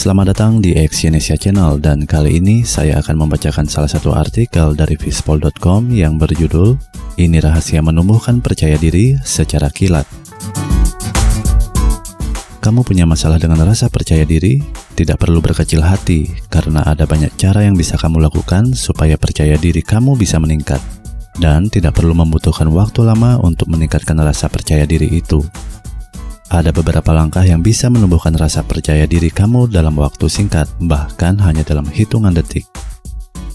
Selamat datang di Exyonesia Channel dan kali ini saya akan membacakan salah satu artikel dari Fishball.com yang berjudul Ini Rahasia Menumbuhkan Percaya Diri Secara Kilat. Kamu punya masalah dengan rasa percaya diri? Tidak perlu berkecil hati karena ada banyak cara yang bisa kamu lakukan supaya percaya diri kamu bisa meningkat. Dan tidak perlu membutuhkan waktu lama untuk meningkatkan rasa percaya diri itu. Ada beberapa langkah yang bisa menumbuhkan rasa percaya diri kamu dalam waktu singkat, bahkan hanya dalam hitungan detik.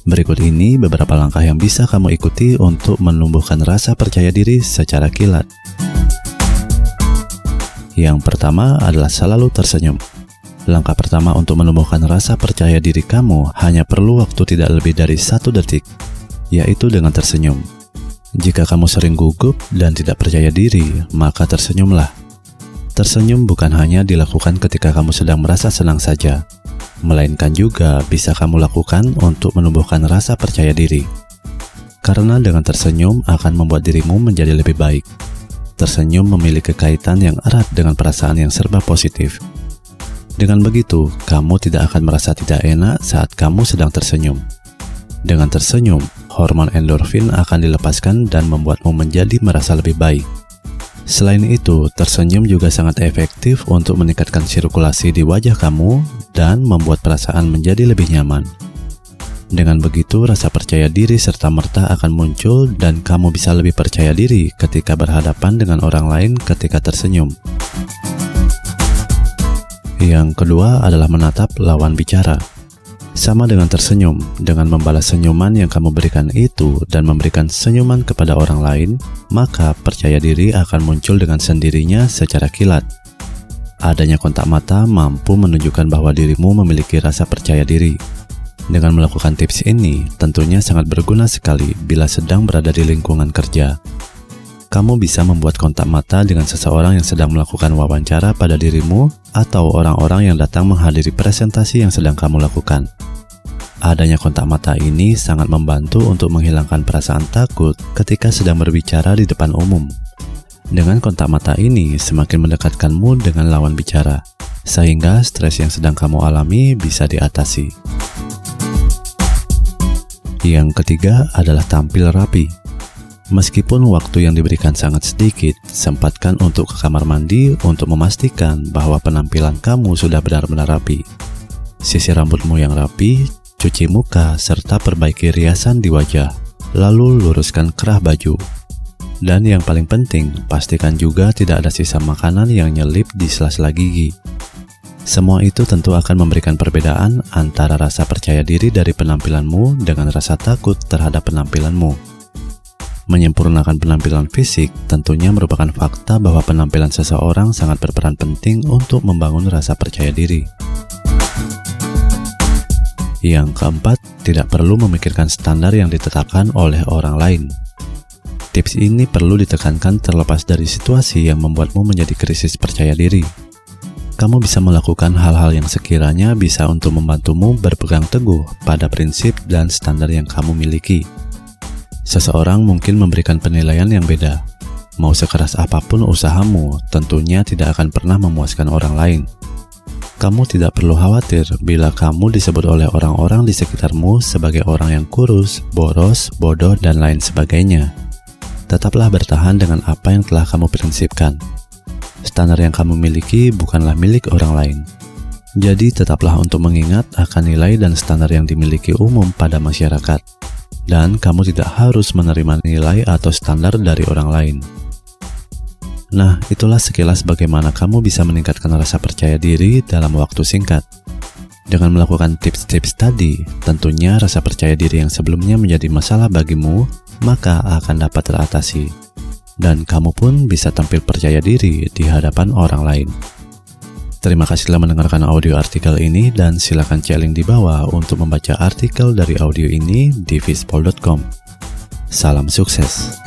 Berikut ini beberapa langkah yang bisa kamu ikuti untuk menumbuhkan rasa percaya diri secara kilat. Yang pertama adalah selalu tersenyum. Langkah pertama untuk menumbuhkan rasa percaya diri kamu hanya perlu waktu tidak lebih dari satu detik, yaitu dengan tersenyum. Jika kamu sering gugup dan tidak percaya diri, maka tersenyumlah. Tersenyum bukan hanya dilakukan ketika kamu sedang merasa senang saja, melainkan juga bisa kamu lakukan untuk menumbuhkan rasa percaya diri. Karena dengan tersenyum akan membuat dirimu menjadi lebih baik. Tersenyum memiliki kaitan yang erat dengan perasaan yang serba positif. Dengan begitu, kamu tidak akan merasa tidak enak saat kamu sedang tersenyum. Dengan tersenyum, hormon endorfin akan dilepaskan dan membuatmu menjadi merasa lebih baik. Selain itu, tersenyum juga sangat efektif untuk meningkatkan sirkulasi di wajah kamu dan membuat perasaan menjadi lebih nyaman. Dengan begitu, rasa percaya diri serta merta akan muncul dan kamu bisa lebih percaya diri ketika berhadapan dengan orang lain ketika tersenyum. Yang kedua adalah menatap lawan bicara. Sama dengan tersenyum, dengan membalas senyuman yang kamu berikan itu dan memberikan senyuman kepada orang lain, maka percaya diri akan muncul dengan sendirinya secara kilat. Adanya kontak mata mampu menunjukkan bahwa dirimu memiliki rasa percaya diri. Dengan melakukan tips ini, tentunya sangat berguna sekali bila sedang berada di lingkungan kerja. Kamu bisa membuat kontak mata dengan seseorang yang sedang melakukan wawancara pada dirimu atau orang-orang yang datang menghadiri presentasi yang sedang kamu lakukan. Adanya kontak mata ini sangat membantu untuk menghilangkan perasaan takut ketika sedang berbicara di depan umum. Dengan kontak mata ini semakin mendekatkanmu dengan lawan bicara, sehingga stres yang sedang kamu alami bisa diatasi. Yang ketiga adalah tampil rapi. Meskipun waktu yang diberikan sangat sedikit, sempatkan untuk ke kamar mandi untuk memastikan bahwa penampilan kamu sudah benar-benar rapi. Sisir rambutmu yang rapi, cuci muka, serta perbaiki riasan di wajah, lalu luruskan kerah baju. Dan yang paling penting, pastikan juga tidak ada sisa makanan yang nyelip di sela-sela gigi. Semua itu tentu akan memberikan perbedaan antara rasa percaya diri dari penampilanmu dengan rasa takut terhadap penampilanmu. Menyempurnakan penampilan fisik tentunya merupakan fakta bahwa penampilan seseorang sangat berperan penting untuk membangun rasa percaya diri. Yang keempat, tidak perlu memikirkan standar yang ditetapkan oleh orang lain. Tips ini perlu ditekankan terlepas dari situasi yang membuatmu menjadi krisis percaya diri. Kamu bisa melakukan hal-hal yang sekiranya bisa untuk membantumu berpegang teguh pada prinsip dan standar yang kamu miliki. Seseorang mungkin memberikan penilaian yang beda. Mau sekeras apa pun usahamu, tentunya tidak akan pernah memuaskan orang lain. Kamu tidak perlu khawatir bila kamu disebut oleh orang-orang di sekitarmu sebagai orang yang kurus, boros, bodoh, dan lain sebagainya. Tetaplah bertahan dengan apa yang telah kamu prinsipkan. Standar yang kamu miliki bukanlah milik orang lain. Jadi tetaplah untuk mengingat akan nilai dan standar yang dimiliki umum pada masyarakat. Dan kamu tidak harus menerima nilai atau standar dari orang lain. Nah, itulah sekilas bagaimana kamu bisa meningkatkan rasa percaya diri dalam waktu singkat. Dengan melakukan tips-tips tadi, tentunya rasa percaya diri yang sebelumnya menjadi masalah bagimu, maka akan dapat teratasi. Dan kamu pun bisa tampil percaya diri di hadapan orang lain. Terima kasih telah mendengarkan audio artikel ini dan silakan cek link di bawah untuk membaca artikel dari audio ini di vispol.com. Salam sukses.